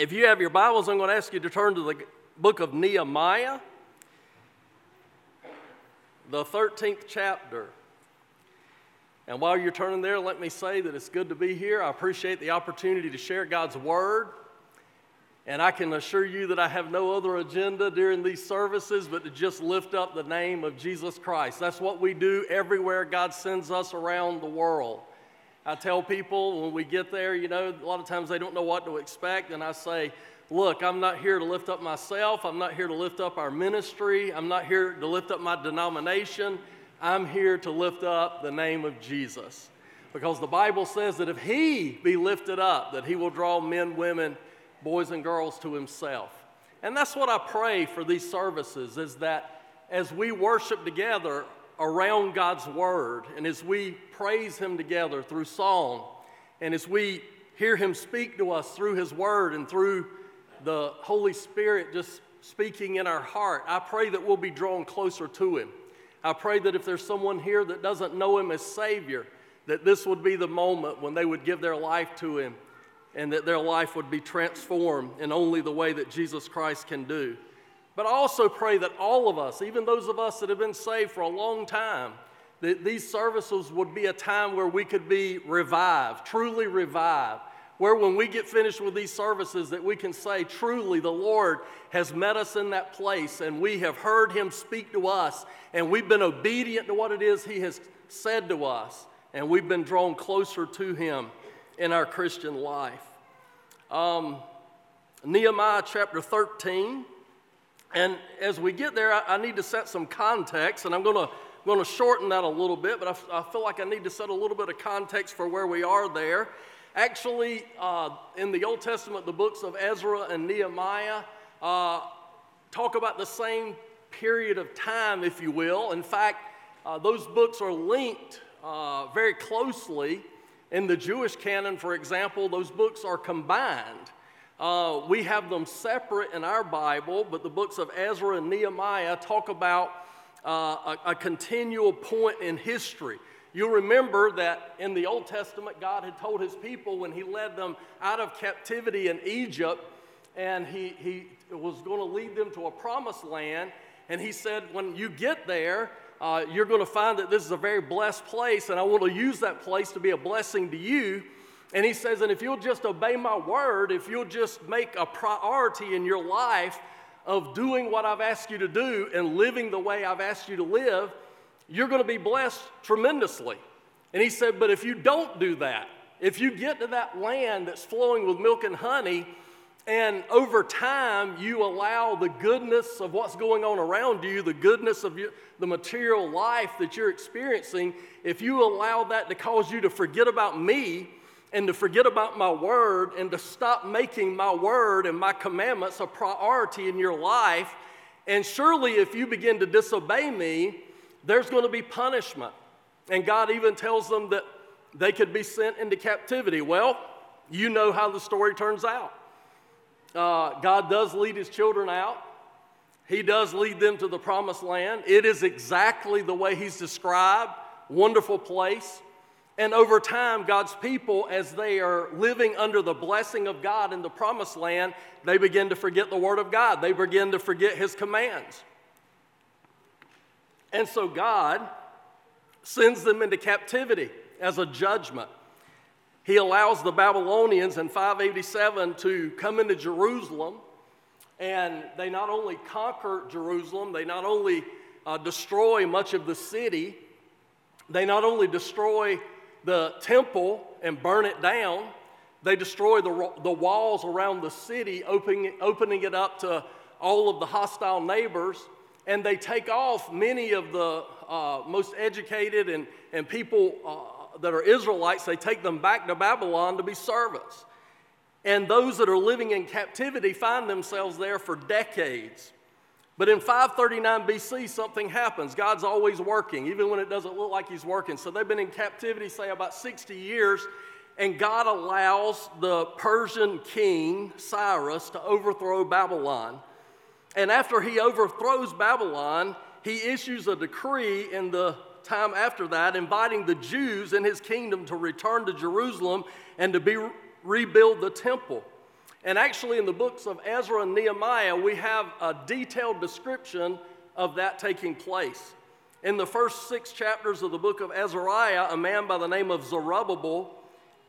If you have your Bibles, I'm going to ask you to turn to the book of Nehemiah, the 13th chapter. And while you're turning there, let me say that it's good to be here. I appreciate the opportunity to share God's Word. And I can assure you that I have no other agenda during these services but to just lift up the name of Jesus Christ. That's what we do everywhere God sends us around the world. I tell people when we get there, you know, a lot of times they don't know what to expect, and I say, Look, I'm not here to lift up myself. I'm not here to lift up our ministry. I'm not here to lift up my denomination. I'm here to lift up the name of Jesus. Because the Bible says that if He be lifted up, that He will draw men, women, boys, and girls to Himself. And that's what I pray for these services is that as we worship together, around God's Word, and as we praise Him together through song, and as we hear Him speak to us through His Word and through the Holy Spirit just speaking in our heart, I pray that we'll be drawn closer to Him. I pray that if there's someone here that doesn't know Him as Savior, that this would be the moment when they would give their life to Him and that their life would be transformed in only the way that Jesus Christ can do. But I also pray that all of us, even those of us that have been saved for a long time, that these services would be a time where we could be revived, truly revived. Where when we get finished with these services, that we can say, truly, the Lord has met us in that place, and we have heard Him speak to us, and we've been obedient to what it is He has said to us, and we've been drawn closer to Him in our Christian life. Um, Nehemiah chapter 13. And as we get there, I, I need to set some context, and I'm going to going to shorten that a little bit, but I, I, feel like I need to set a little bit of context for where we are there. Actually, uh, in the Old Testament, the books of Ezra and Nehemiah uh, talk about the same period of time, if you will. In fact, uh, those books are linked uh, very closely. In the Jewish canon, for example, those books are combined. Uh, we have them separate in our Bible, but the books of Ezra and Nehemiah talk about uh, a, a continual point in history. You'll remember that in the Old Testament, God had told his people when he led them out of captivity in Egypt, and he, he was going to lead them to a promised land. And he said, When you get there, uh, you're going to find that this is a very blessed place, and I want to use that place to be a blessing to you. And he says, and if you'll just obey my word, if you'll just make a priority in your life of doing what I've asked you to do and living the way I've asked you to live, you're going to be blessed tremendously. And he said, but if you don't do that, if you get to that land that's flowing with milk and honey, and over time you allow the goodness of what's going on around you, the goodness of you, the material life that you're experiencing, if you allow that to cause you to forget about me, and to forget about my word and to stop making my word and my commandments a priority in your life. And surely, if you begin to disobey me, there's going to be punishment. And God even tells them that they could be sent into captivity. Well, you know how the story turns out. Uh, God does lead his children out. He does lead them to the promised land. It is exactly the way he's described. Wonderful place. And over time, God's people, as they are living under the blessing of God in the promised land, they begin to forget the word of God. They begin to forget his commands. And so God sends them into captivity as a judgment. He allows the Babylonians in 587 to come into Jerusalem, and they not only conquer Jerusalem, they not only uh, destroy much of the city, they not only destroy the temple and burn it down. They destroy the, the walls around the city, opening, opening it up to all of the hostile neighbors. And they take off many of the uh, most educated and, and people uh, that are Israelites, they take them back to Babylon to be servants. And those that are living in captivity find themselves there for decades. But in 539 BC, something happens. God's always working, even when it doesn't look like He's working. So they've been in captivity, say, about 60 years, and God allows the Persian king, Cyrus, to overthrow Babylon. And after he overthrows Babylon, he issues a decree in the time after that, inviting the Jews in his kingdom to return to Jerusalem and to be, rebuild the temple. And actually, in the books of Ezra and Nehemiah, we have a detailed description of that taking place. In the first six chapters of the book of Ezariah, a man by the name of Zerubbabel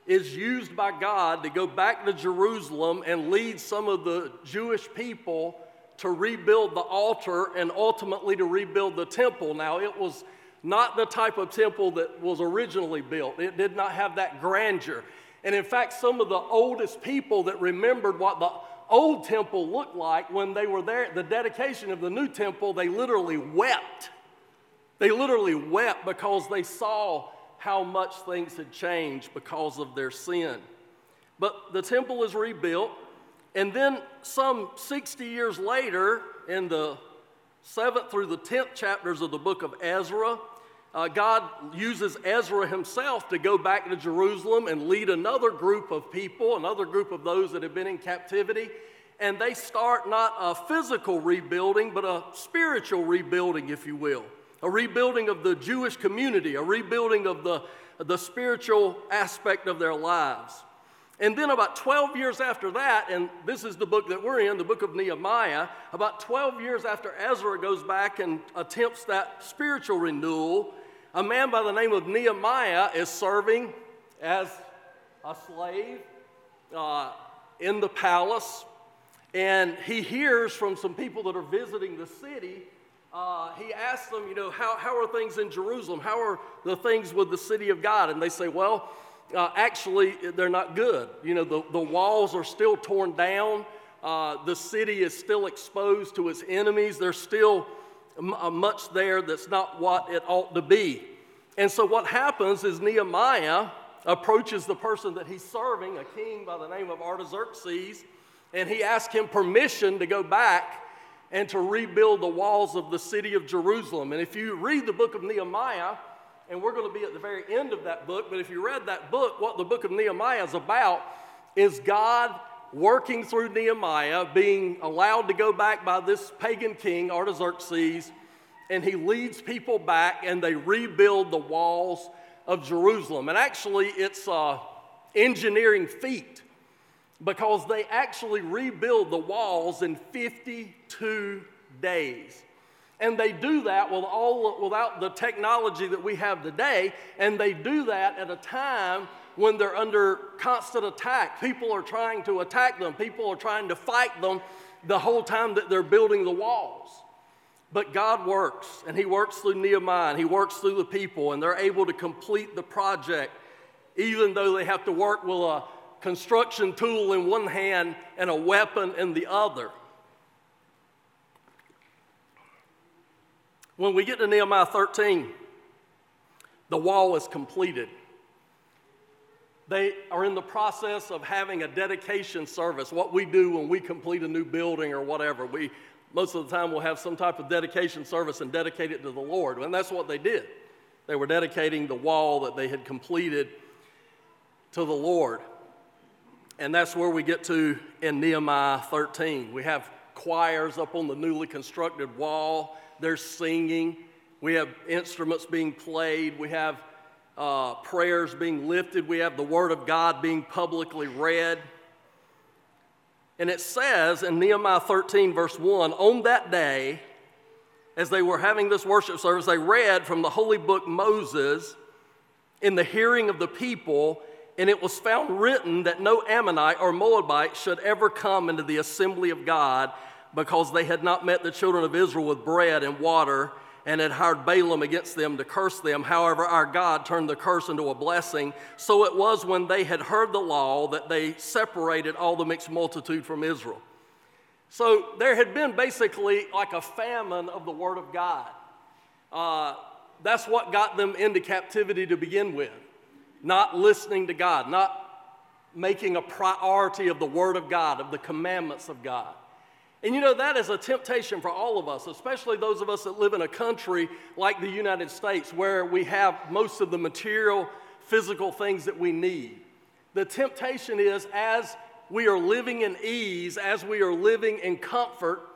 is used by God to go back to Jerusalem and lead some of the Jewish people to rebuild the altar and ultimately to rebuild the temple. Now, it was not the type of temple that was originally built, it did not have that grandeur. And in fact, some of the oldest people that remembered what the old temple looked like when they were there at the dedication of the new temple, they literally wept. They literally wept because they saw how much things had changed because of their sin. But the temple is rebuilt, and then some 60 years later, in the seventh through the 10th chapters of the book of Ezra, uh, God uses Ezra himself to go back to Jerusalem and lead another group of people, another group of those that have been in captivity. And they start not a physical rebuilding, but a spiritual rebuilding, if you will. A rebuilding of the Jewish community, a rebuilding of the, the spiritual aspect of their lives. And then, about 12 years after that, and this is the book that we're in, the book of Nehemiah, about 12 years after Ezra goes back and attempts that spiritual renewal, a man by the name of Nehemiah is serving as a slave uh, in the palace. And he hears from some people that are visiting the city. Uh, he asks them, you know, how, how are things in Jerusalem? How are the things with the city of God? And they say, well, uh, actually, they're not good. You know, the, the walls are still torn down. Uh, the city is still exposed to its enemies. They're still Uh, much there that's not what it ought to be. And so what happens is Nehemiah approaches the person that he's serving, a king by the name of Artaxerxes, and he asks him permission to go back and to rebuild the walls of the city of Jerusalem. And if you read the book of Nehemiah, and we're going to be at the very end of that book, but if you read that book, what the book of Nehemiah is about is God working through Nehemiah, being allowed to go back by this pagan king, Artaxerxes, and he leads people back and they rebuild the walls of Jerusalem. And actually, it's an engineering feat because they actually rebuild the walls in 52 days. And they do that with all, without the technology that we have today, and they do that at a time when they're under constant attack. People are trying to attack them, people are trying to fight them the whole time that they're building the walls. But God works, and He works through Nehemiah, and He works through the people, and they're able to complete the project, even though they have to work with a construction tool in one hand and a weapon in the other. When we get to Nehemiah 13, the wall is completed. They are in the process of having a dedication service, what we do when we complete a new building or whatever. We most of the time we'll have some type of dedication service and dedicate it to the Lord. And that's what they did. They were dedicating the wall that they had completed to the Lord. And that's where we get to in Nehemiah 13. We have choirs up on the newly constructed wall, they're singing. We have instruments being played. We have uh, prayers being lifted. We have the Word of God being publicly read. And it says in Nehemiah 13, verse 1 on that day, as they were having this worship service, they read from the holy book Moses in the hearing of the people, and it was found written that no Ammonite or Moabite should ever come into the assembly of God because they had not met the children of Israel with bread and water and had hired Balaam against them to curse them. However, our God turned the curse into a blessing. So it was when they had heard the law that they separated all the mixed multitude from Israel. So there had been basically like a famine of the Word of God. Uh, that's what got them into captivity to begin with. Not listening to God, not making a priority of the Word of God, of the commandments of God. And you know, that is a temptation for all of us, especially those of us that live in a country like the United States where we have most of the material, physical things that we need. The temptation is as we are living in ease, as we are living in comfort,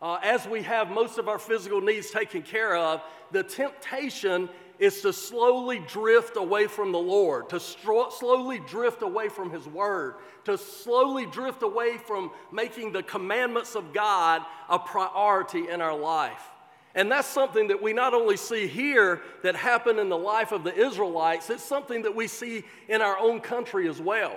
uh, as we have most of our physical needs taken care of, the temptation is to slowly drift away from the Lord, to slowly drift away from His Word, to slowly drift away from making the commandments of God a priority in our life. And that's something that we not only see here that happened in the life of the Israelites, it's something that we see in our own country as well.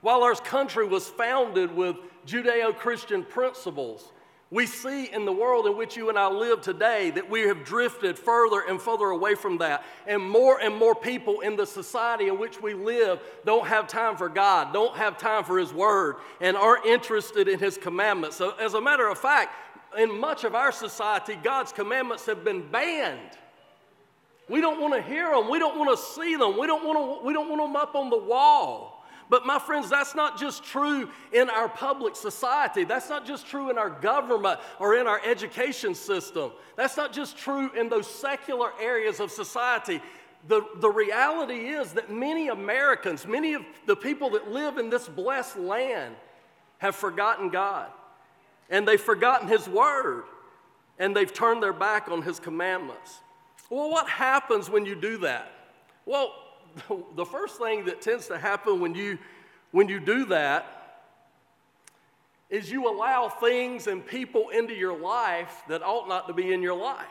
While our country was founded with Judeo Christian principles, we see in the world in which you and I live today that we have drifted further and further away from that. And more and more people in the society in which we live don't have time for God, don't have time for His Word, and aren't interested in His commandments. So, as a matter of fact, in much of our society, God's commandments have been banned. We don't want to hear them. We don't want to see them. We don't want, we don't want them up on the wall. But, my friends, that's not just true in our public society. That's not just true in our government or in our education system. That's not just true in those secular areas of society. The, the reality is that many Americans, many of the people that live in this blessed land, have forgotten God and they've forgotten His Word and they've turned their back on His commandments. Well, what happens when you do that? Well, the first thing that tends to happen when you, when you do that is you allow things and people into your life that ought not to be in your life.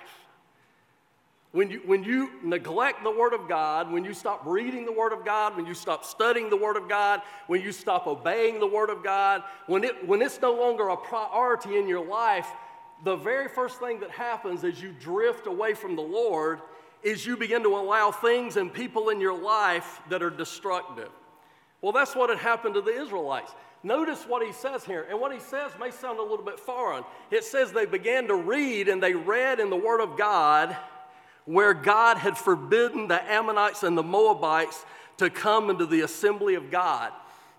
When you, when you neglect the Word of God, when you stop reading the Word of God, when you stop studying the Word of God, when you stop obeying the Word of God, when, it, when it's no longer a priority in your life, the very first thing that happens is you drift away from the Lord is you begin to allow things and people in your life that are destructive. Well, that's what had happened to the Israelites. Notice what he says here, and what he says may sound a little bit foreign. It says they began to read and they read in the Word of God where God had forbidden the Ammonites and the Moabites to come into the assembly of God.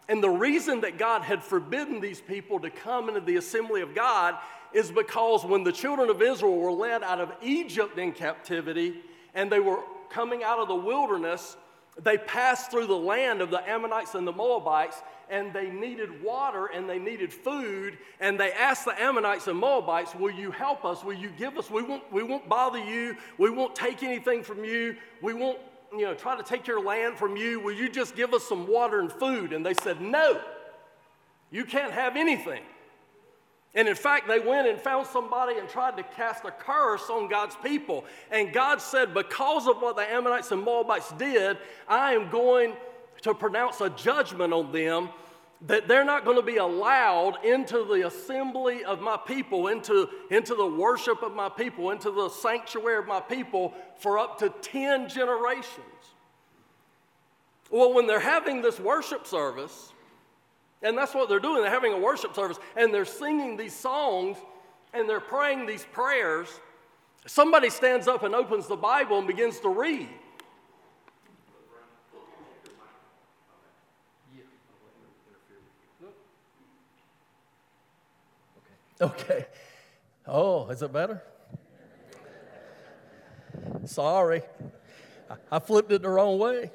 And the reason that God had forbidden these people to come into the assembly of God is because when the children of Israel were led out of Egypt in captivity and they were coming out of the wilderness, they passed through the land of the Ammonites and the Moabites, and they needed water and they needed food. And they asked the Ammonites and Moabites, Will you help us? Will you give us? We won't, we won't bother you. We won't take anything from you. We won't you know, try to take your land from you. Will you just give us some water and food? And they said, No, you can't have anything. And in fact, they went and found somebody and tried to cast a curse on God's people. And God said, Because of what the Ammonites and Moabites did, I am going to pronounce a judgment on them that they're not going to be allowed into the assembly of my people, into, into the worship of my people, into the sanctuary of my people for up to 10 generations. Well, when they're having this worship service, and that's what they're doing, they're having a worship service, and they're singing these songs and they're praying these prayers, somebody stands up and opens the Bible and begins to read. Okay. Oh, is it better? Sorry. I flipped it the wrong way.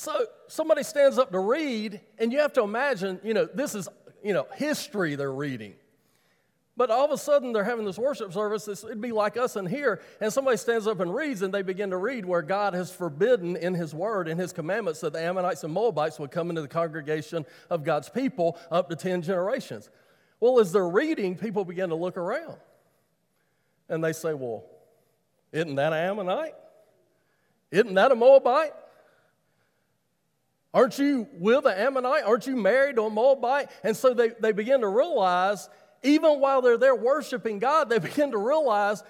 So somebody stands up to read, and you have to imagine, you know, this is, you know, history they're reading. But all of a sudden, they're having this worship service. it'd be like us in here, and somebody stands up and reads, and they begin to read where God has forbidden in His Word, in His commandments, that the Ammonites and Moabites would come into the congregation of God's people up to 10 generations. Well, as they're reading, people begin to look around. And they say, Well, isn't that an Ammonite? Isn't that a Moabite? Aren't you with an Ammonite? Aren't you married to a Moabite? And so they, they begin to realize, even while they're there worshiping God, they begin to realize,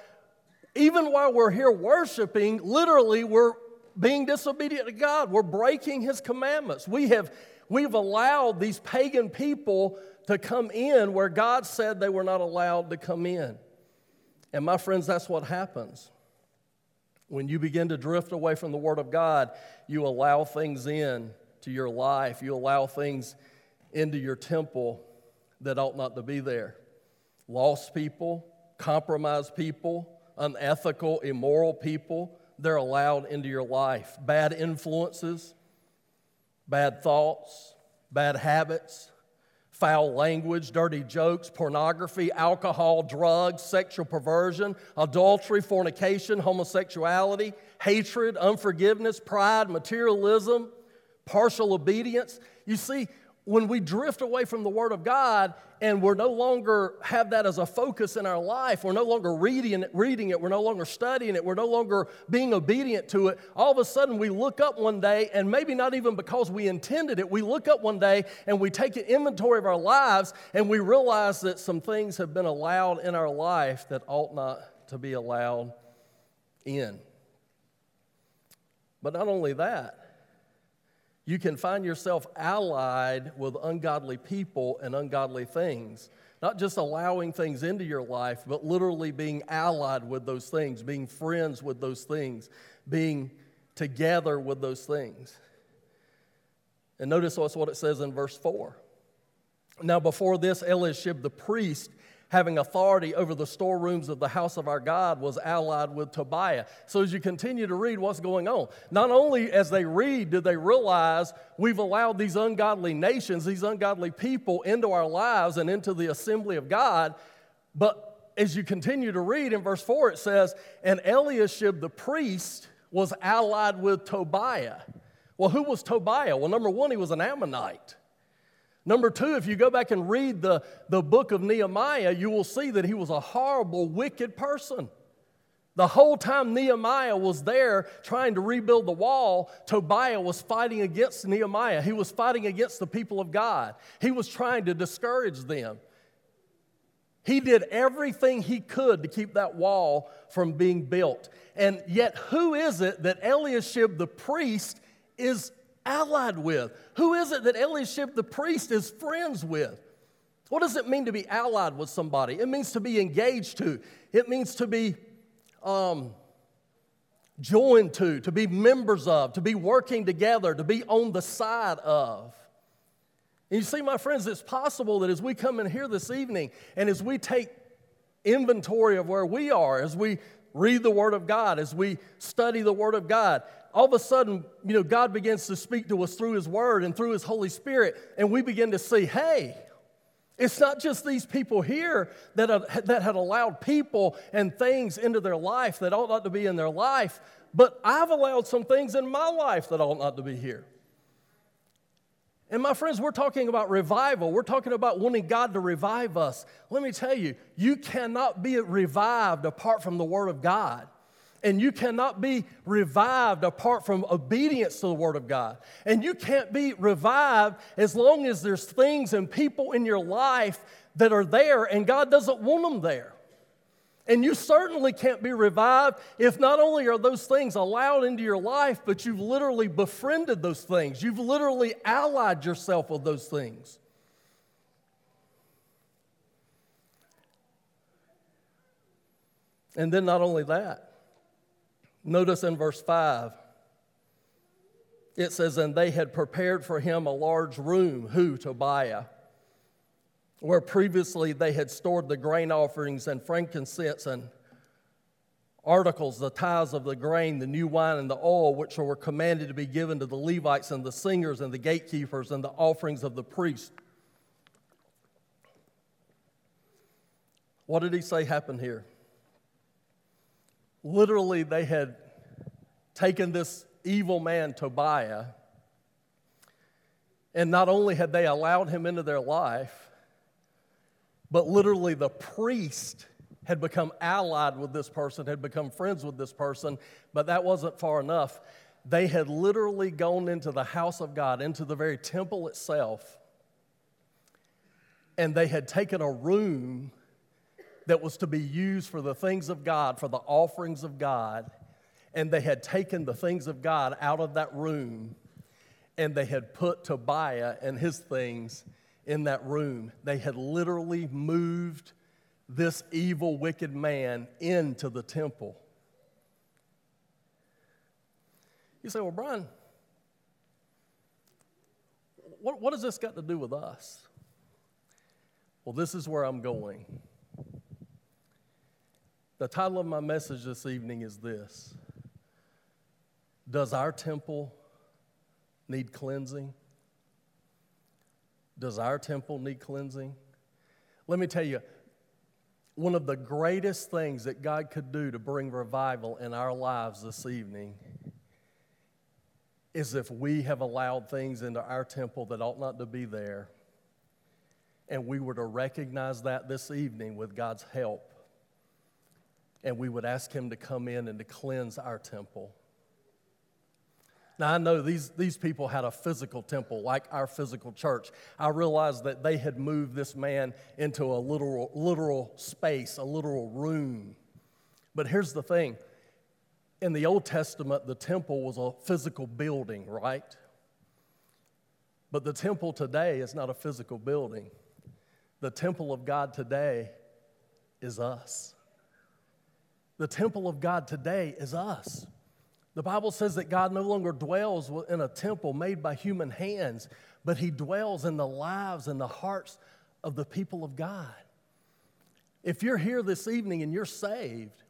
even while we're here worshiping, literally we're being disobedient to God. We're breaking His commandments. We have we've allowed these pagan people to come in where God said they were not allowed to come in. And my friends, that's what happens. When you begin to drift away from the Word of God, you allow things in to your life, you allow things into your temple that ought not to be there. Lost people, compromised people, unethical, immoral people, they're allowed into your life. Bad influences, bad thoughts, bad habits, foul language, dirty jokes, pornography, alcohol, drugs, sexual perversion, adultery, fornication, homosexuality, hatred, unforgiveness, pride, materialism, partial obedience. You see, when we drift away from the Word of God and we're no longer have that as a focus in our life, we're no longer reading it, reading it, we're no longer studying it, we're no longer being obedient to it, all of a sudden we look up one day, and maybe not even because we intended it, we look up one day and we take an inventory of our lives and we realize that some things have been allowed in our life that ought not to be allowed in. But not only that, you can find yourself allied with ungodly people and ungodly things. Not just allowing things into your life, but literally being allied with those things, being friends with those things, being together with those things. And notice what it says in verse 4. Now, before this, Eliashib the priest having authority over the storerooms of the house of our God, was allied with Tobiah. So as you continue to read what's going on, not only as they read do they realize we've allowed these ungodly nations, these ungodly people into our lives and into the assembly of God, but as you continue to read in verse 4, it says, And Eliashib the priest was allied with Tobiah. Well, who was Tobiah? Well, number one, he was an Ammonite. Number two, if you go back and read the, the book of Nehemiah, you will see that he was a horrible, wicked person. The whole time Nehemiah was there trying to rebuild the wall, Tobiah was fighting against Nehemiah. He was fighting against the people of God. He was trying to discourage them. He did everything he could to keep that wall from being built. And yet, who is it that Eliashib the priest is allied with? Who is it that Eliashib the priest is friends with? What does it mean to be allied with somebody? It means to be engaged to, it means to be um, joined to, to be members of, to be working together, to be on the side of. And you see, my friends, it's possible that as we come in here this evening and as we take inventory of where we are, as we read the Word of God, as we study the Word of God, all of a sudden, you know, God begins to speak to us through His Word and through His Holy Spirit, and we begin to see, hey, it's not just these people here that, have, that had allowed people and things into their life that ought not to be in their life, but I've allowed some things in my life that ought not to be here. And my friends, we're talking about revival. We're talking about wanting God to revive us. Let me tell you, you cannot be revived apart from the Word of God. And you cannot be revived apart from obedience to the Word of God. And you can't be revived as long as there's things and people in your life that are there and God doesn't want them there. And you certainly can't be revived if not only are those things allowed into your life, but you've literally befriended those things. You've literally allied yourself with those things. And then, not only that, notice in verse 5, it says, And they had prepared for him a large room, who? Tobiah where previously they had stored the grain offerings and frankincense and articles, the tithes of the grain, the new wine, and the oil, which were commanded to be given to the Levites and the singers and the gatekeepers and the offerings of the priests. What did he say happened here? Literally, they had taken this evil man, Tobiah, and not only had they allowed him into their life, but literally, the priest had become allied with this person, had become friends with this person, but that wasn't far enough. They had literally gone into the house of God, into the very temple itself, and they had taken a room that was to be used for the things of God, for the offerings of God, and they had taken the things of God out of that room and they had put Tobiah and his things in that room. They had literally moved this evil, wicked man into the temple. You say, well, Brian, what, what has this got to do with us? Well, this is where I'm going. The title of my message this evening is this Does our temple need cleansing? Does our temple need cleansing? Let me tell you, one of the greatest things that God could do to bring revival in our lives this evening is if we have allowed things into our temple that ought not to be there, and we were to recognize that this evening with God's help, and we would ask Him to come in and to cleanse our temple. Now, I know these, these people had a physical temple like our physical church. I realized that they had moved this man into a literal, literal space, a literal room. But here's the thing in the Old Testament, the temple was a physical building, right? But the temple today is not a physical building. The temple of God today is us. The temple of God today is us. The Bible says that God no longer dwells in a temple made by human hands, but He dwells in the lives and the hearts of the people of God. If you're here this evening and you're saved,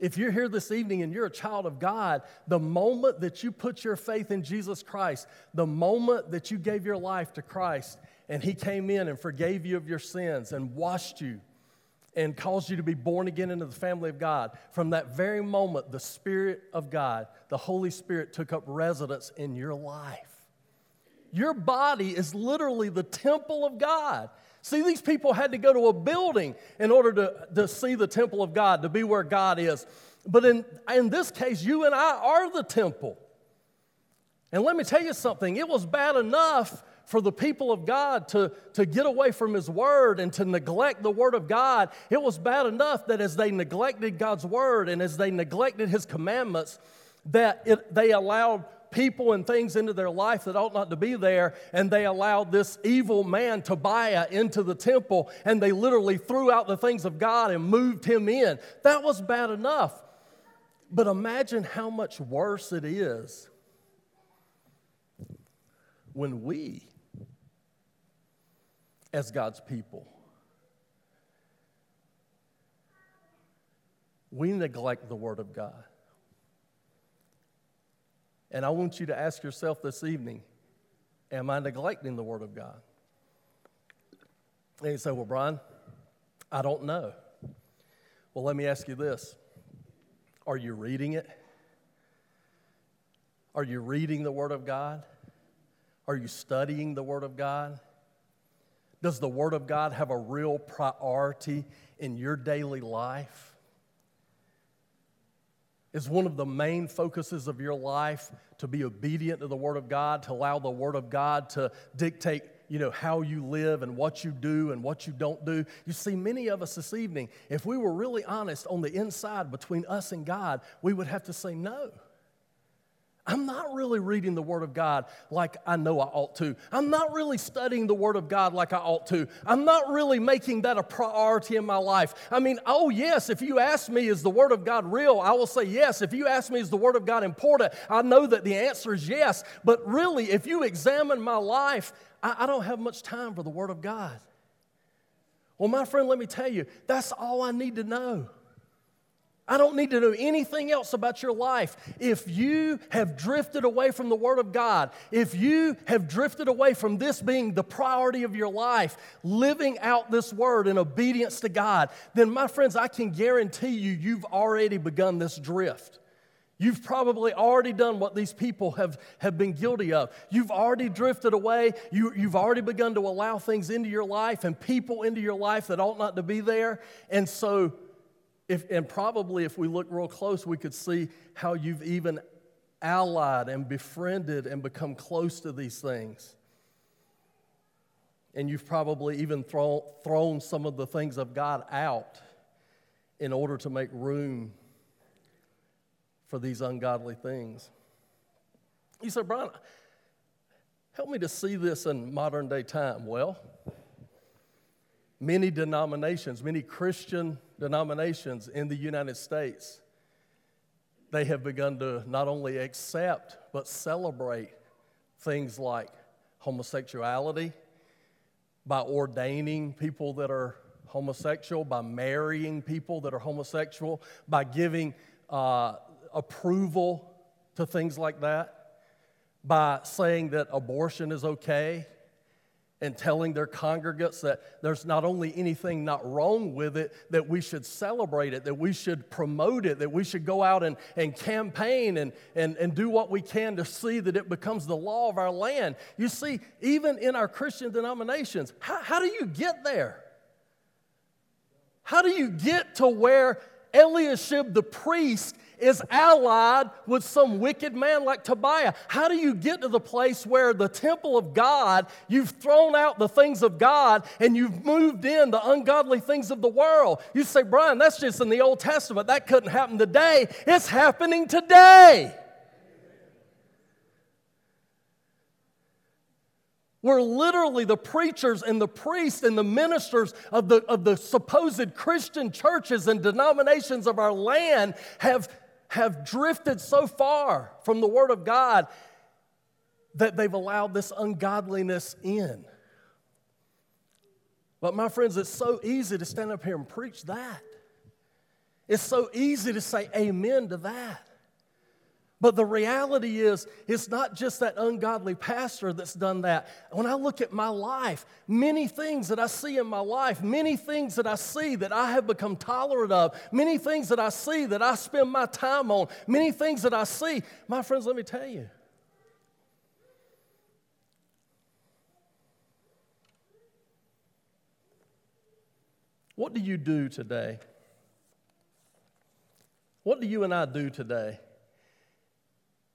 if you're here this evening and you're a child of God, the moment that you put your faith in Jesus Christ, the moment that you gave your life to Christ and He came in and forgave you of your sins and washed you and caused you to be born again into the family of God, from that very moment, the Spirit of God, the Holy Spirit, took up residence in your life. Your body is literally the temple of God. See, these people had to go to a building in order to, to see the temple of God, to be where God is. But in, in this case, you and I are the temple. And let me tell you something, it was bad enough for the people of God to, to get away from His Word and to neglect the Word of God, it was bad enough that as they neglected God's Word and as they neglected His commandments, that it, they allowed people and things into their life that ought not to be there, and they allowed this evil man, Tobiah, into the temple, and they literally threw out the things of God and moved him in. That was bad enough. But imagine how much worse it is when we as God's people. We neglect the Word of God. And I want you to ask yourself this evening Am I neglecting the Word of God? And you say, Well, Brian, I don't know. Well, let me ask you this Are you reading it? Are you reading the Word of God? Are you studying the Word of God? Does the Word of God have a real priority in your daily life? Is one of the main focuses of your life to be obedient to the Word of God, to allow the Word of God to dictate, you know, how you live and what you do and what you don't do? You see, many of us this evening, if we were really honest on the inside between us and God, we would have to say no. I'm not really reading the Word of God like I know I ought to. I'm not really studying the Word of God like I ought to. I'm not really making that a priority in my life. I mean, oh, yes, if you ask me, is the Word of God real? I will say yes. If you ask me, is the Word of God important? I know that the answer is yes. But really, if you examine my life, I, I don't have much time for the Word of God. Well, my friend, let me tell you, that's all I need to know. I don't need to know anything else about your life. If you have drifted away from the Word of God, if you have drifted away from this being the priority of your life, living out this Word in obedience to God, then, my friends, I can guarantee you, you've already begun this drift. You've probably already done what these people have, have been guilty of. You've already drifted away. You, you've already begun to allow things into your life and people into your life that ought not to be there. And so, if, and probably if we look real close, we could see how you've even allied and befriended and become close to these things. And you've probably even throw, thrown some of the things of God out in order to make room for these ungodly things. You say, Brian, help me to see this in modern day time. Well, many denominations, many Christian denominations in the United States, they have begun to not only accept but celebrate things like homosexuality by ordaining people that are homosexual, by marrying people that are homosexual, by giving uh, approval to things like that, by saying that abortion is okay and telling their congregates that there's not only anything not wrong with it, that we should celebrate it, that we should promote it, that we should go out and, and campaign and, and, and do what we can to see that it becomes the law of our land. You see, even in our Christian denominations, how, how do you get there? How do you get to where Eliashib the priest is allied with some wicked man like Tobiah. How do you get to the place where the temple of God, you've thrown out the things of God and you've moved in the ungodly things of the world? You say, Brian, that's just in the Old Testament. That couldn't happen today. It's happening today. Where literally the preachers and the priests and the ministers of the, of the supposed Christian churches and denominations of our land have have drifted so far from the Word of God that they've allowed this ungodliness in. But, my friends, it's so easy to stand up here and preach that. It's so easy to say amen to that. But the reality is, it's not just that ungodly pastor that's done that. When I look at my life, many things that I see in my life, many things that I see that I have become tolerant of, many things that I see that I spend my time on, many things that I see, my friends, let me tell you. What do you do today? What do you and I do today?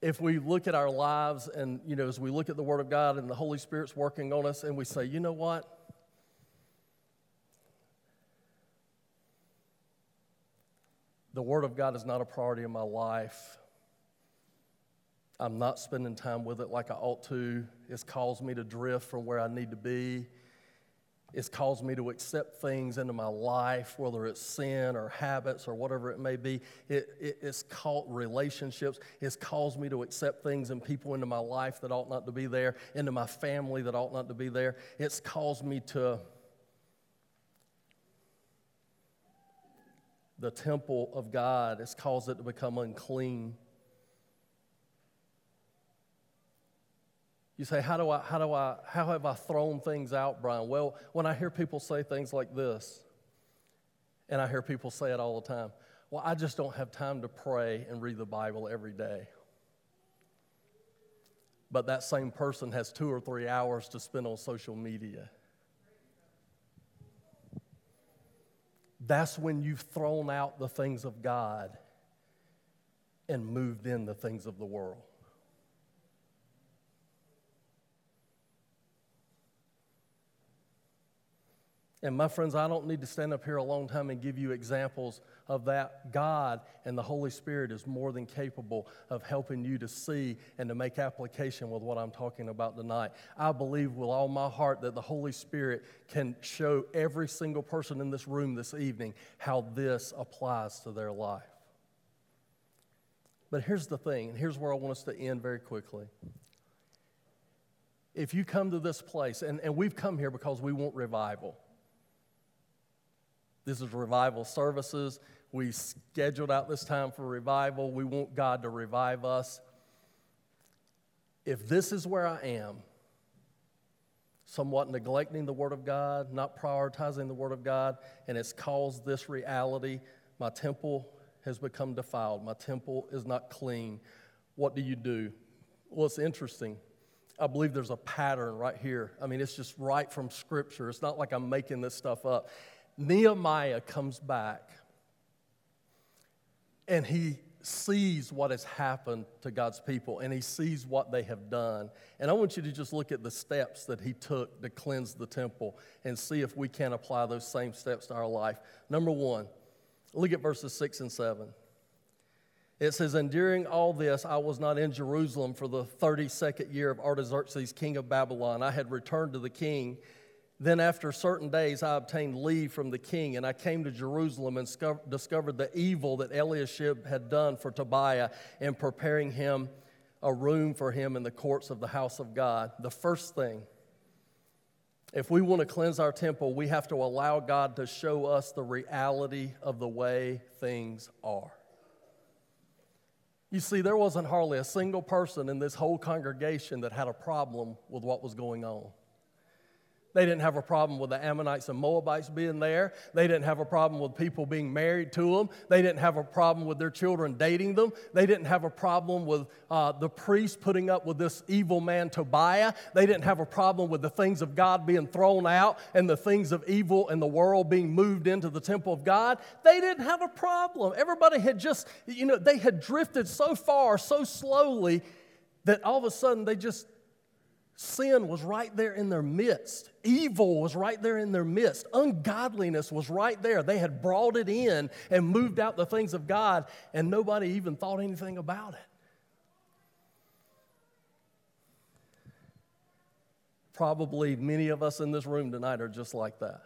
If we look at our lives and, you know, as we look at the Word of God and the Holy Spirit's working on us and we say, you know what? The Word of God is not a priority in my life. I'm not spending time with it like I ought to. It's caused me to drift from where I need to be. It's caused me to accept things into my life, whether it's sin or habits or whatever it may be. It, it, it's called relationships. It's caused me to accept things and people into my life that ought not to be there, into my family that ought not to be there. It's caused me to. The temple of God has caused it to become unclean. You say, how do I, how do I, how have I thrown things out, Brian? Well, when I hear people say things like this, and I hear people say it all the time, well, I just don't have time to pray and read the Bible every day. But that same person has two or three hours to spend on social media. That's when you've thrown out the things of God and moved in the things of the world. And my friends, I don't need to stand up here a long time and give you examples of that. God and the Holy Spirit is more than capable of helping you to see and to make application with what I'm talking about tonight. I believe with all my heart that the Holy Spirit can show every single person in this room this evening how this applies to their life. But here's the thing, and here's where I want us to end very quickly. If you come to this place, and, and we've come here because we want revival. This is revival services. We scheduled out this time for revival. We want God to revive us. If this is where I am, somewhat neglecting the Word of God, not prioritizing the Word of God, and it's caused this reality, my temple has become defiled, my temple is not clean. What do you do? Well, it's interesting. I believe there's a pattern right here. I mean, it's just right from Scripture. It's not like I'm making this stuff up. Nehemiah comes back and he sees what has happened to God's people and he sees what they have done. And I want you to just look at the steps that he took to cleanse the temple and see if we can apply those same steps to our life. Number one, look at verses six and seven. It says, And during all this, I was not in Jerusalem for the 32nd year of Artaxerxes, king of Babylon. I had returned to the king then, after certain days, I obtained leave from the king, and I came to Jerusalem and discovered the evil that Eliashib had done for Tobiah in preparing him a room for him in the courts of the house of God. The first thing, if we want to cleanse our temple, we have to allow God to show us the reality of the way things are. You see, there wasn't hardly a single person in this whole congregation that had a problem with what was going on. They didn't have a problem with the Ammonites and Moabites being there. They didn't have a problem with people being married to them. They didn't have a problem with their children dating them. They didn't have a problem with uh, the priest putting up with this evil man Tobiah. They didn't have a problem with the things of God being thrown out and the things of evil in the world being moved into the temple of God. They didn't have a problem. Everybody had just, you know, they had drifted so far, so slowly that all of a sudden they just Sin was right there in their midst. Evil was right there in their midst. Ungodliness was right there. They had brought it in and moved out the things of God, and nobody even thought anything about it. Probably many of us in this room tonight are just like that.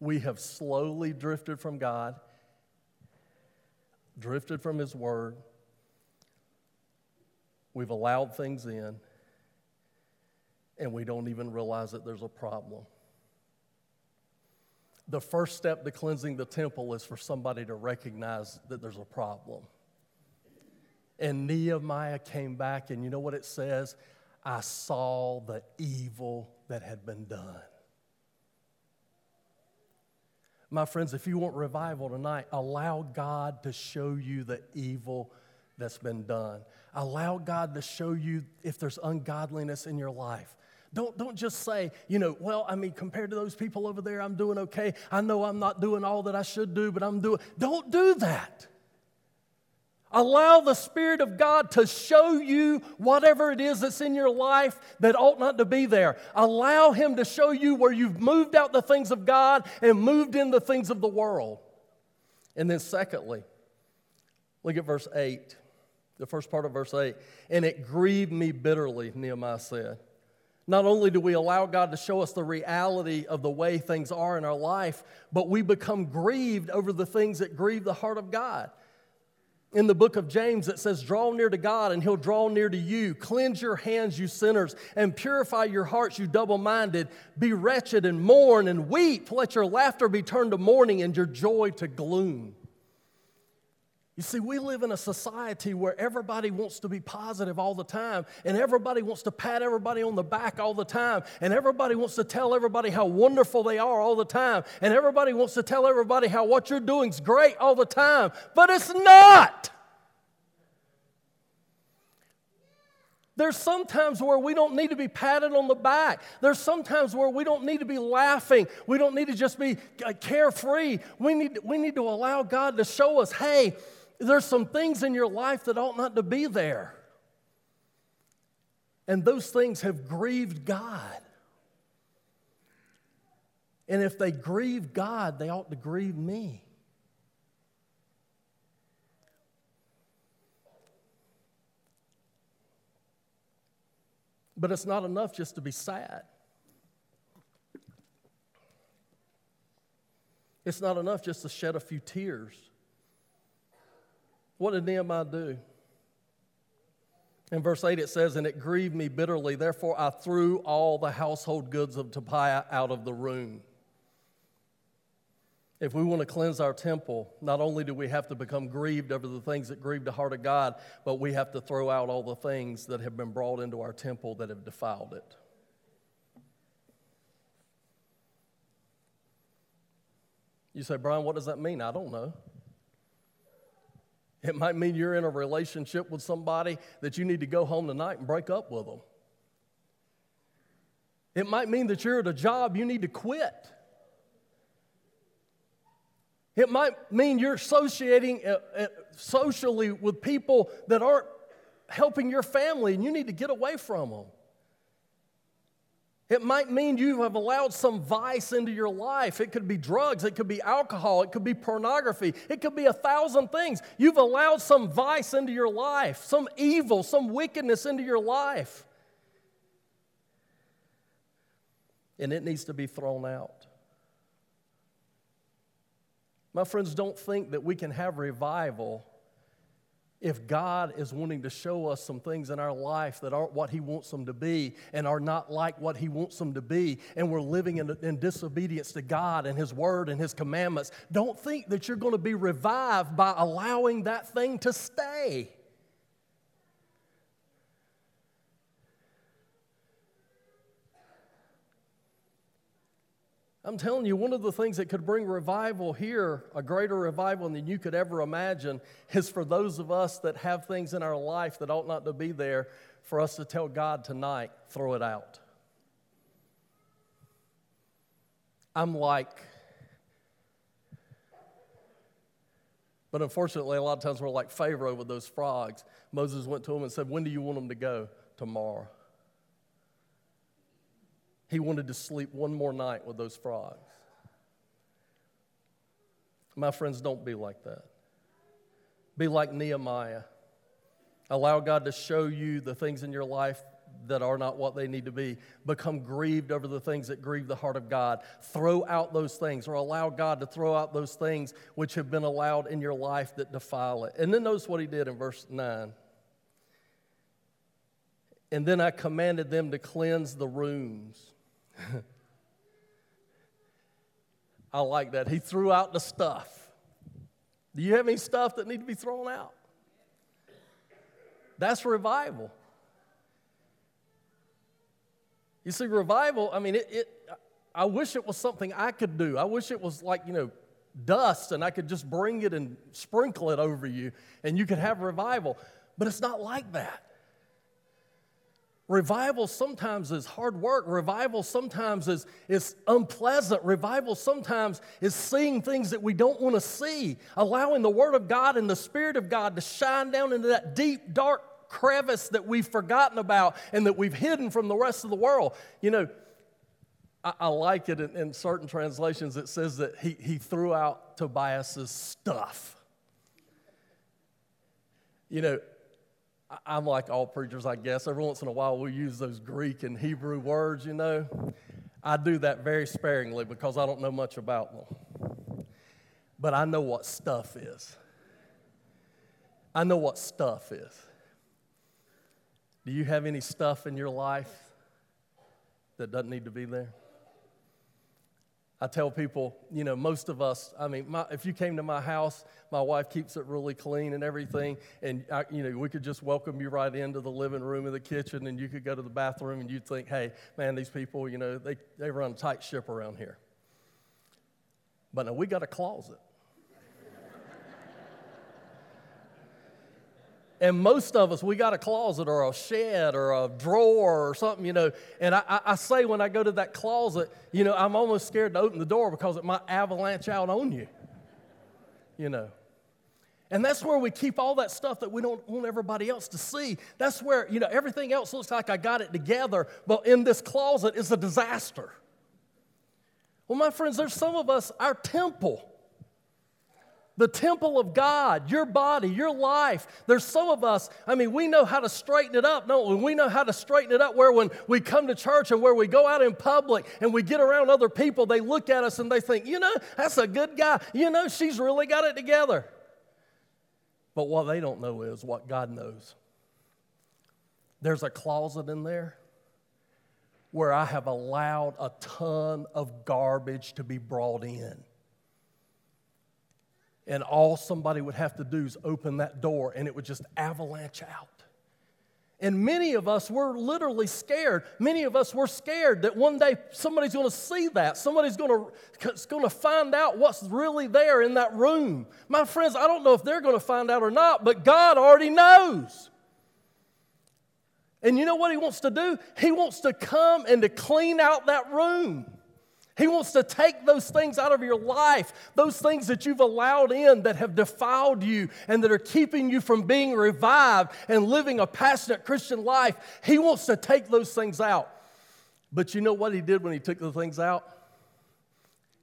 We have slowly drifted from God, drifted from His Word We've allowed things in, and we don't even realize that there's a problem. The first step to cleansing the temple is for somebody to recognize that there's a problem. And Nehemiah came back, and you know what it says? I saw the evil that had been done. My friends, if you want revival tonight, allow God to show you the evil that's been done. Allow God to show you if there's ungodliness in your life. Don't, don't just say, you know, well, I mean, compared to those people over there, I'm doing okay. I know I'm not doing all that I should do, but I'm doing. Don't do that. Allow the Spirit of God to show you whatever it is that's in your life that ought not to be there. Allow Him to show you where you've moved out the things of God and moved in the things of the world. And then, secondly, look at verse 8 the first part of verse 8. And it grieved me bitterly, Nehemiah said. Not only do we allow God to show us the reality of the way things are in our life, but we become grieved over the things that grieve the heart of God. In the book of James, it says, Draw near to God, and he'll draw near to you. Cleanse your hands, you sinners, and purify your hearts, you double minded. Be wretched and mourn and weep. Let your laughter be turned to mourning and your joy to gloom. You see, we live in a society where everybody wants to be positive all the time, and everybody wants to pat everybody on the back all the time, and everybody wants to tell everybody how wonderful they are all the time, and everybody wants to tell everybody how what you're doing is great all the time, but it's not. There's sometimes where we don't need to be patted on the back. There's sometimes where we don't need to be laughing. We don't need to just be uh, carefree. We need, we need to allow God to show us hey, there's some things in your life that ought not to be there. And those things have grieved God. And if they grieve God, they ought to grieve me. But it's not enough just to be sad. It's not enough just to shed a few tears. What did Nehemiah do? In verse 8 it says, And it grieved me bitterly, therefore I threw all the household goods of Tobiah out of the room. If we want to cleanse our temple, not only do we have to become grieved over the things that grieve the heart of God, but we have to throw out all the things that have been brought into our temple that have defiled it. You say, Brian, what does that mean? I don't know. It might mean you're in a relationship with somebody that you need to go home tonight and break up with them. It might mean that you're at a job you need to quit. It might mean you're associating uh, uh, socially with people that aren't helping your family and you need to get away from them. It might mean you have allowed some vice into your life. It could be drugs, it could be alcohol, it could be pornography, it could be a thousand things. You've allowed some vice into your life, some evil, some wickedness into your life. And it needs to be thrown out. My friends, don't think that we can have revival if God is wanting to show us some things in our life that aren't what He wants them to be and are not like what He wants them to be, and we're living in, in disobedience to God and His Word and His commandments, don't think that you're going to be revived by allowing that thing to stay. I'm telling you, one of the things that could bring revival here, a greater revival than you could ever imagine, is for those of us that have things in our life that ought not to be there, for us to tell God tonight, throw it out. I'm like, but unfortunately, a lot of times we're like Pharaoh with those frogs. Moses went to him and said, When do you want them to go? Tomorrow. He wanted to sleep one more night with those frogs. My friends, don't be like that. Be like Nehemiah. Allow God to show you the things in your life that are not what they need to be. Become grieved over the things that grieve the heart of God. Throw out those things or allow God to throw out those things which have been allowed in your life that defile it. And then notice what he did in verse 9. And then I commanded them to cleanse the rooms. I like that. He threw out the stuff. Do you have any stuff that need to be thrown out? That's revival. You see, revival, I mean, it, it, I wish it was something I could do. I wish it was like, you know, dust and I could just bring it and sprinkle it over you and you could have revival. But it's not like that. Revival sometimes is hard work. Revival sometimes is, is unpleasant. Revival sometimes is seeing things that we don't want to see, allowing the Word of God and the Spirit of God to shine down into that deep, dark crevice that we've forgotten about and that we've hidden from the rest of the world. You know, I, I like it in, in certain translations, it says that he, he threw out Tobias's stuff. You know, I'm like all preachers, I guess. Every once in a while, we use those Greek and Hebrew words, you know. I do that very sparingly because I don't know much about them. But I know what stuff is. I know what stuff is. Do you have any stuff in your life that doesn't need to be there? I tell people, you know, most of us, I mean, my, if you came to my house, my wife keeps it really clean and everything, and, I, you know, we could just welcome you right into the living room or the kitchen, and you could go to the bathroom, and you'd think, hey, man, these people, you know, they, they run a tight ship around here. But now we got a closet. And most of us, we got a closet or a shed or a drawer or something, you know. And I, I, say when I go to that closet, you know, I'm almost scared to open the door because it might avalanche out on you, you know. And that's where we keep all that stuff that we don't want everybody else to see. That's where, you know, everything else looks like I got it together, but in this closet is a disaster. Well, my friends, there's some of us, our temple the temple of God, your body, your life. There's some of us, I mean, we know how to straighten it up, don't we? We know how to straighten it up where when we come to church and where we go out in public and we get around other people, they look at us and they think, you know, that's a good guy. You know, she's really got it together. But what they don't know is what God knows. There's a closet in there where I have allowed a ton of garbage to be brought in. And all somebody would have to do is open that door and it would just avalanche out. And many of us were literally scared. Many of us were scared that one day somebody's going to see that. Somebody's going to, find out what's really there in that room. My friends, I don't know if they're going to find out or not, but God already knows. And you know what He wants to do? He wants to come and to clean out that room. He wants to take those things out of your life, those things that you've allowed in that have defiled you and that are keeping you from being revived and living a passionate Christian life. He wants to take those things out. But you know what he did when he took the things out?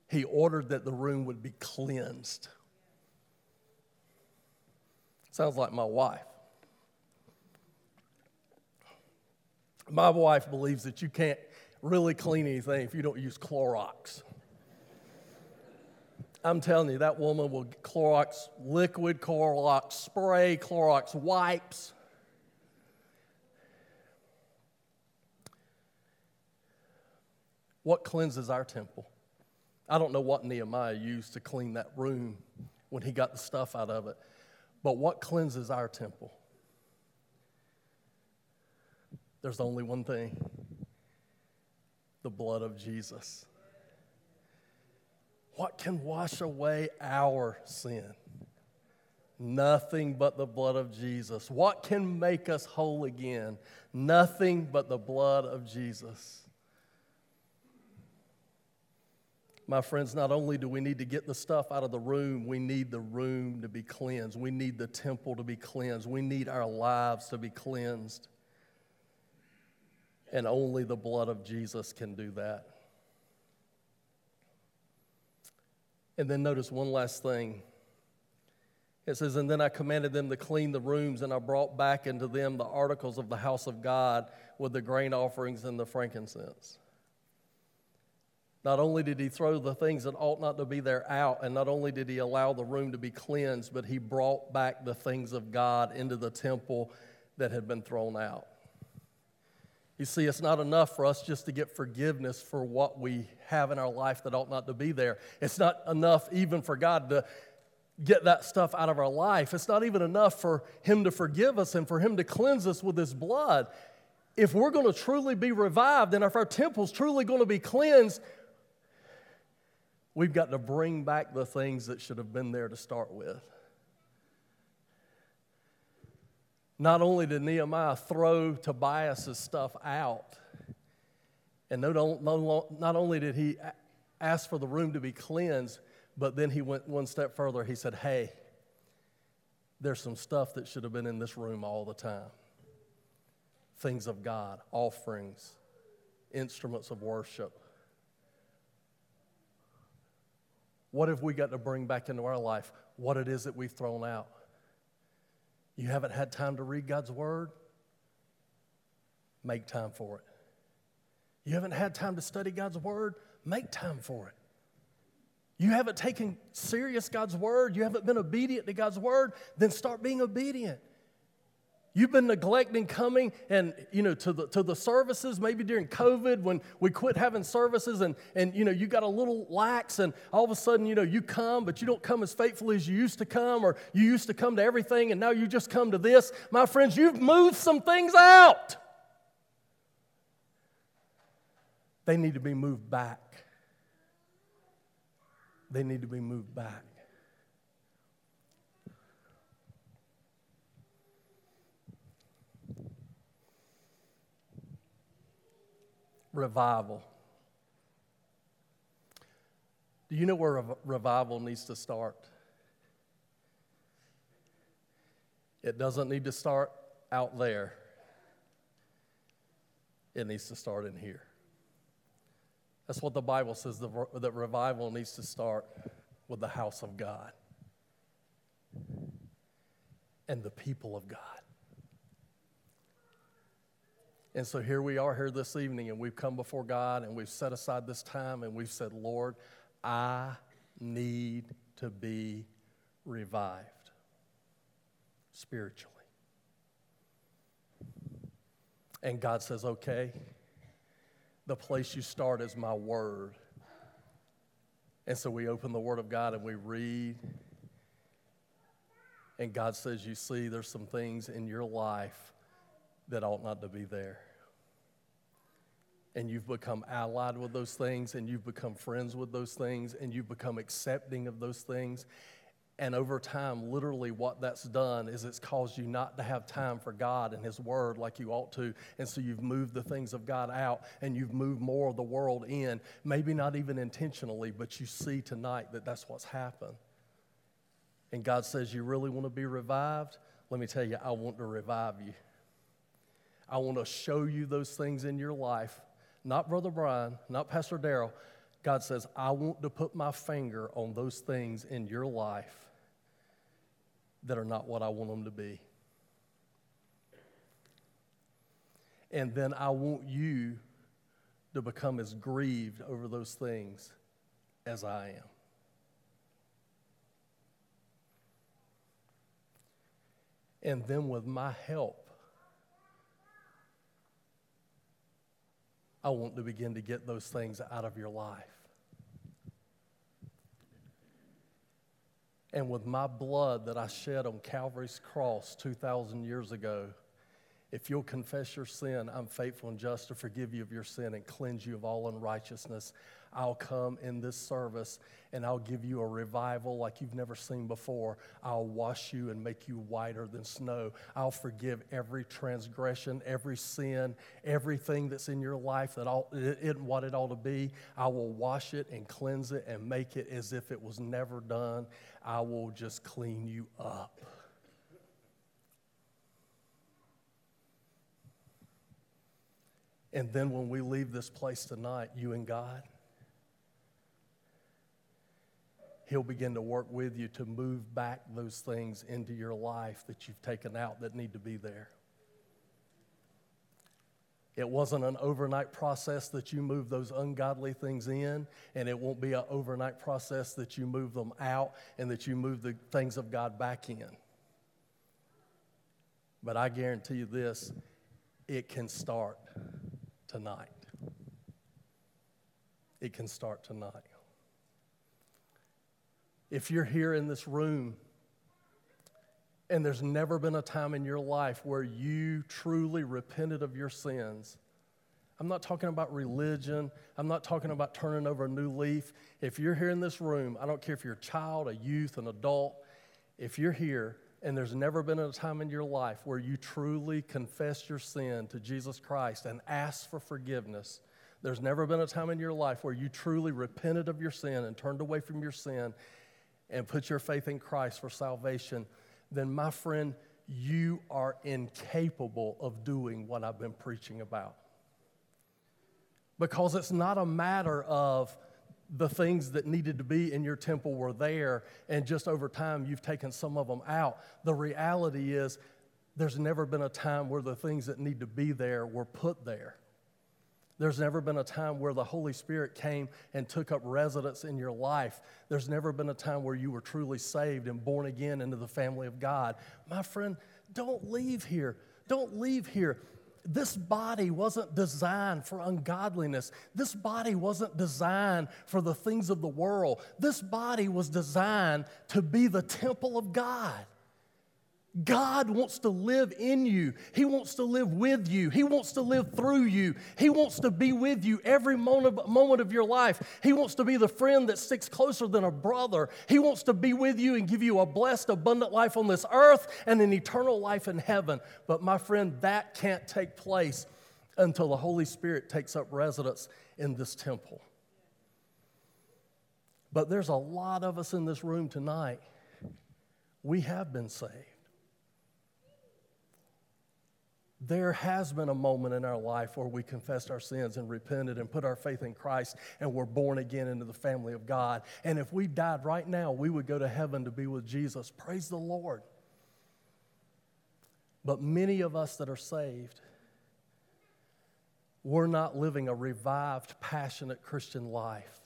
He ordered that the room would be cleansed. Sounds like my wife. My wife believes that you can't really clean anything if you don't use Clorox. I'm telling you, that woman will Clorox liquid, Clorox spray, Clorox wipes. What cleanses our temple? I don't know what Nehemiah used to clean that room when he got the stuff out of it, but what cleanses our temple? There's only one thing the blood of Jesus. What can wash away our sin? Nothing but the blood of Jesus. What can make us whole again? Nothing but the blood of Jesus. My friends, not only do we need to get the stuff out of the room, we need the room to be cleansed. We need the temple to be cleansed. We need our lives to be cleansed. And only the blood of Jesus can do that. And then notice one last thing. It says, And then I commanded them to clean the rooms, and I brought back into them the articles of the house of God with the grain offerings and the frankincense. Not only did he throw the things that ought not to be there out, and not only did he allow the room to be cleansed, but he brought back the things of God into the temple that had been thrown out. You see, it's not enough for us just to get forgiveness for what we have in our life that ought not to be there. It's not enough even for God to get that stuff out of our life. It's not even enough for Him to forgive us and for Him to cleanse us with His blood. If we're going to truly be revived and if our temple's truly going to be cleansed, we've got to bring back the things that should have been there to start with. Not only did Nehemiah throw Tobiah's stuff out, and not only did he ask for the room to be cleansed, but then he went one step further. He said, Hey, there's some stuff that should have been in this room all the time things of God, offerings, instruments of worship. What have we got to bring back into our life? What it is that we've thrown out? You haven't had time to read God's Word? Make time for it. You haven't had time to study God's Word? Make time for it. You haven't taken serious God's Word? You haven't been obedient to God's Word? Then start being obedient. You've been neglecting coming and you know to the to the services, maybe during COVID when we quit having services and and you know you got a little lax and all of a sudden you know you come, but you don't come as faithfully as you used to come, or you used to come to everything and now you just come to this. My friends, you've moved some things out. They need to be moved back. They need to be moved back. Revival. Do you know where revival needs to start? It doesn't need to start out there, it needs to start in here. That's what the Bible says that revival needs to start with the house of God and the people of God. And so here we are here this evening, and we've come before God and we've set aside this time and we've said, Lord, I need to be revived spiritually. And God says, okay, the place you start is my word. And so we open the word of God and we read. And God says, You see, there's some things in your life that ought not to be there. And you've become allied with those things, and you've become friends with those things, and you've become accepting of those things. And over time, literally, what that's done is it's caused you not to have time for God and His Word like you ought to. And so you've moved the things of God out and you've moved more of the world in. Maybe not even intentionally, but you see tonight that that's what's happened. And God says, You really want to be revived? Let me tell you, I want to revive you. I want to show you those things in your life. Not Brother Brian, not Pastor Darrell. God says, I want to put my finger on those things in your life that are not what I want them to be. And then I want you to become as grieved over those things as I am. And then, with my help, I want to begin to get those things out of your life. And with my blood that I shed on Calvary's cross 2,000 years ago, If you'll confess your sin, I'm faithful and just to forgive you of your sin and cleanse you of all unrighteousness. I'll come in this service and I'll give you a revival like you've never seen before. I'll wash you and make you whiter than snow. I'll forgive every transgression, every sin, everything that's in your life that all, it isn't what it ought to be. I will wash it and cleanse it and make it as if it was never done. I will just clean you up. And then when we leave this place tonight, you and God, He'll begin to work with you to move back those things into your life that you've taken out that need to be there. It wasn't an overnight process that you move those ungodly things in, and it won't be an overnight process that you move them out and that you move the things of God back in. But I guarantee you this it can start tonight. It can start tonight. If you're here in this room and there's never been a time in your life where you truly repented of your sins, I'm not talking about religion. I'm not talking about turning over a new leaf. If you're here in this room, I don't care if you're a child, a youth, an adult, if you're here and there's never been a time in your life where you truly confessed your sin to Jesus Christ and asked for forgiveness, there's never been a time in your life where you truly repented of your sin and turned away from your sin and put your faith in Christ for salvation, then my friend, you are incapable of doing what I've been preaching about. Because it's not a matter of the things that needed to be in your temple were there, and just over time you've taken some of them out. The reality is, there's never been a time where the things that need to be there were put there. There's never been a time where the Holy Spirit came and took up residence in your life. There's never been a time where you were truly saved and born again into the family of God. My friend, don't leave here. Don't leave here. This body wasn't designed for ungodliness. This body wasn't designed for the things of the world. This body was designed to be the temple of God. God wants to live in you. He wants to live with you. He wants to live through you. He wants to be with you every moment, of your life. He wants to be the friend that sticks closer than a brother. He wants to be with you and give you a blessed, abundant life on this earth and an eternal life in heaven. But my friend, that can't take place until the Holy Spirit takes up residence in this temple. But there's a lot of us in this room tonight. We have been saved. There has been a moment in our life where we confessed our sins and repented and put our faith in Christ and were born again into the family of God. And if we died right now, we would go to heaven to be with Jesus. Praise the Lord. But many of us that are saved, we're not living a revived, passionate Christian life.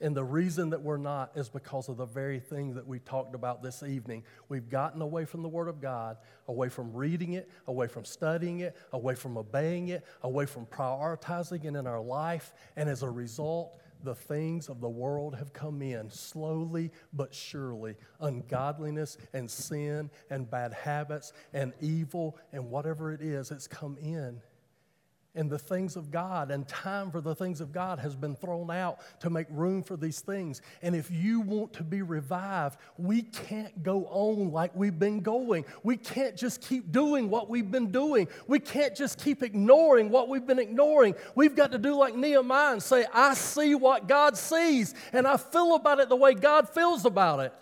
And the reason that we're not is because of the very thing that we talked about this evening. We've gotten away from the Word of God, away from reading it, away from studying it, away from obeying it, away from prioritizing it in our life. And as a result, the things of the world have come in slowly but surely. Ungodliness and sin and bad habits and evil and whatever it is, it's come in and the things of God, and time for the things of God has been thrown out to make room for these things. And if you want to be revived, we can't go on like we've been going. We can't just keep doing what we've been doing. We can't just keep ignoring what we've been ignoring. We've got to do like Nehemiah and say, I see what God sees, and I feel about it the way God feels about it.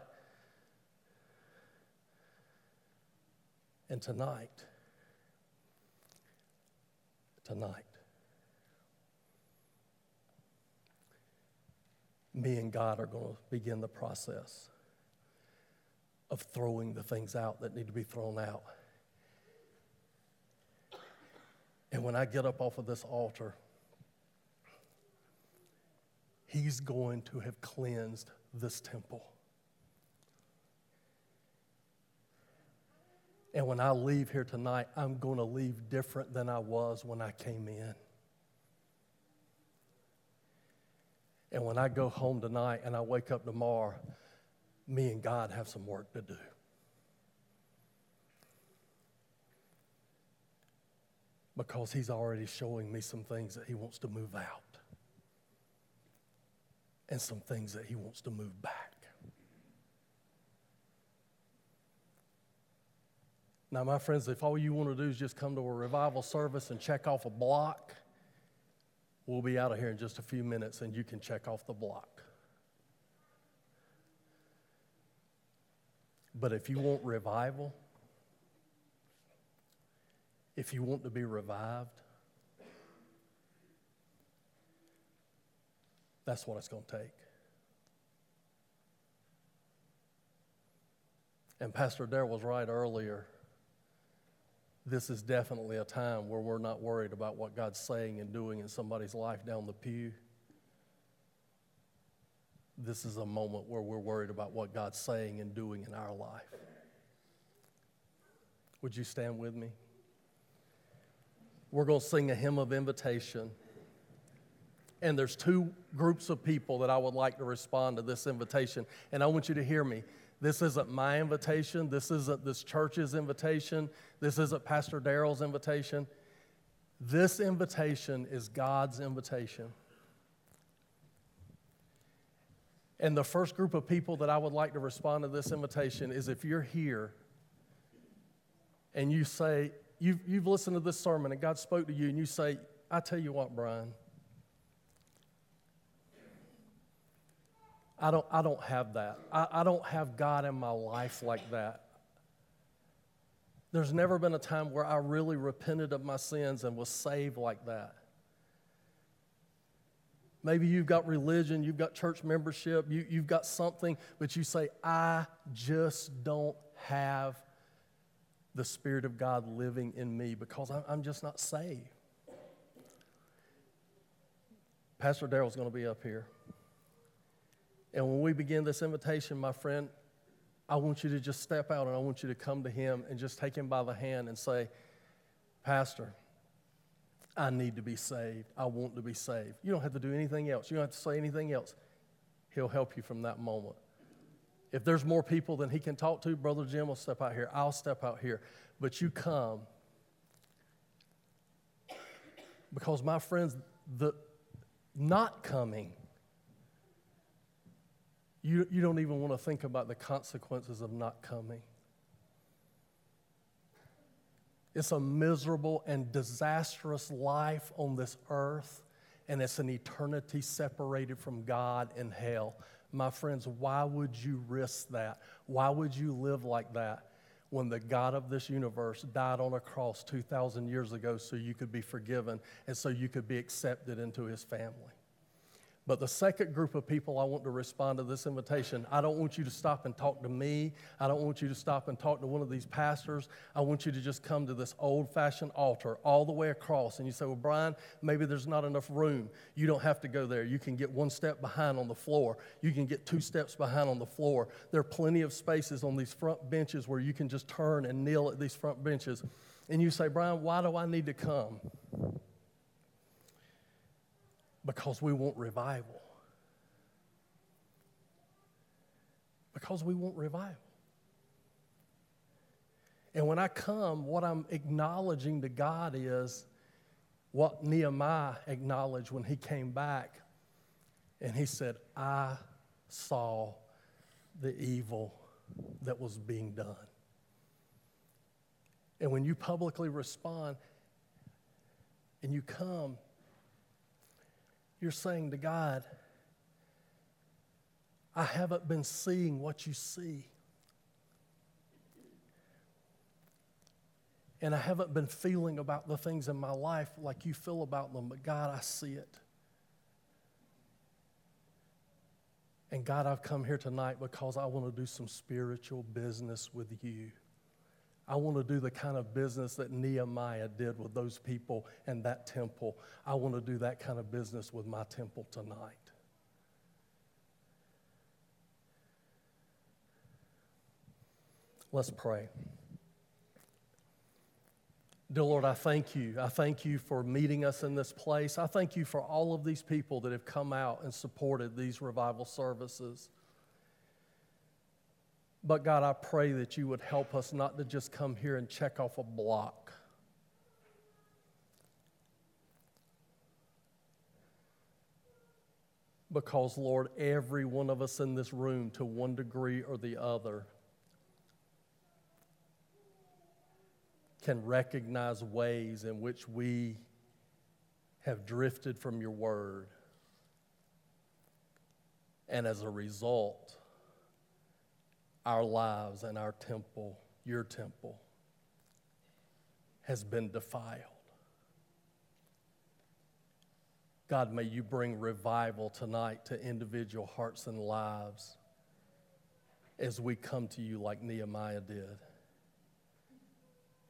And tonight, tonight. Me and God are going to begin the process of throwing the things out that need to be thrown out. And when I get up off of this altar, He's going to have cleansed this temple. And when I leave here tonight, I'm going to leave different than I was when I came in. And when I go home tonight and I wake up tomorrow, me and God have some work to do. because He's already showing me some things that He wants to move out and some things that He wants to move back. Now, my friends, if all you want to do is just come to a revival service and check off a block, we'll be out of here in just a few minutes and you can check off the block. But if you want revival, if you want to be revived, that's what it's going to take. And Pastor Darrell was right earlier this is definitely a time where we're not worried about what God's saying and doing in somebody's life down the pew. This is a moment where we're worried about what God's saying and doing in our life. Would you stand with me? We're going to sing a hymn of invitation. And there's two groups of people that I would like to respond to this invitation. And I want you to hear me. This isn't my invitation. This isn't this church's invitation. This isn't Pastor Darrell's invitation. This invitation is God's invitation. And the first group of people that I would like to respond to this invitation is if you're here and you say, you've, you've listened to this sermon and God spoke to you, and you say, I tell you what, Brian, I don't, I don't have that. I, I don't have God in my life like that. There's never been a time where I really repented of my sins and was saved like that. Maybe you've got religion, you've got church membership, you, you've got something, but you say, I just don't have the Spirit of God living in me because I'm, I'm just not saved. Pastor Darrell's going to be up here. And when we begin this invitation, my friend, I want you to just step out and I want you to come to him and just take him by the hand and say, Pastor, I need to be saved. I want to be saved. You don't have to do anything else. You don't have to say anything else. He'll help you from that moment. If there's more people than he can talk to, Brother Jim will step out here. I'll step out here. But you come. Because, my friends, the not coming you, you don't even want to think about the consequences of not coming. It's a miserable and disastrous life on this earth, and it's an eternity separated from God in hell. My friends, why would you risk that? Why would you live like that when the God of this universe died on a cross 2,000 years ago so you could be forgiven and so you could be accepted into his family? But the second group of people I want to respond to this invitation, I don't want you to stop and talk to me. I don't want you to stop and talk to one of these pastors. I want you to just come to this old fashioned altar all the way across. And you say, Well, Brian, maybe there's not enough room. You don't have to go there. You can get one step behind on the floor, you can get two steps behind on the floor. There are plenty of spaces on these front benches where you can just turn and kneel at these front benches. And you say, Brian, why do I need to come? Because we want revival. Because we want revival. And when I come, what I'm acknowledging to God is what Nehemiah acknowledged when he came back. And he said, I saw the evil that was being done. And when you publicly respond and you come you're saying to God, I haven't been seeing what you see. And I haven't been feeling about the things in my life like you feel about them, but God, I see it. And God, I've come here tonight because I want to do some spiritual business with you. I want to do the kind of business that Nehemiah did with those people and that temple. I want to do that kind of business with my temple tonight. Let's pray. Dear Lord, I thank you. I thank you for meeting us in this place. I thank you for all of these people that have come out and supported these revival services. But God, I pray that you would help us not to just come here and check off a block. Because, Lord, every one of us in this room, to one degree or the other, can recognize ways in which we have drifted from your word. And as a result, our lives and our temple, your temple, has been defiled. God, may you bring revival tonight to individual hearts and lives as we come to you like Nehemiah did.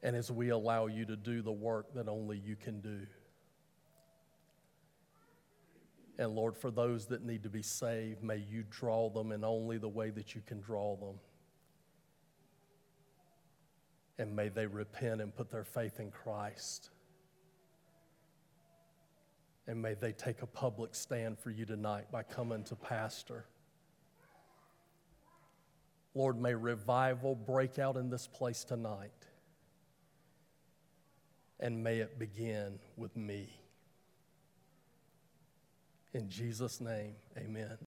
And as we allow you to do the work that only you can do. And Lord, for those that need to be saved, may you draw them in only the way that you can draw them. And may they repent and put their faith in Christ. And may they take a public stand for you tonight by coming to Pastor. Lord, may revival break out in this place tonight. And may it begin with me. In Jesus' name, amen.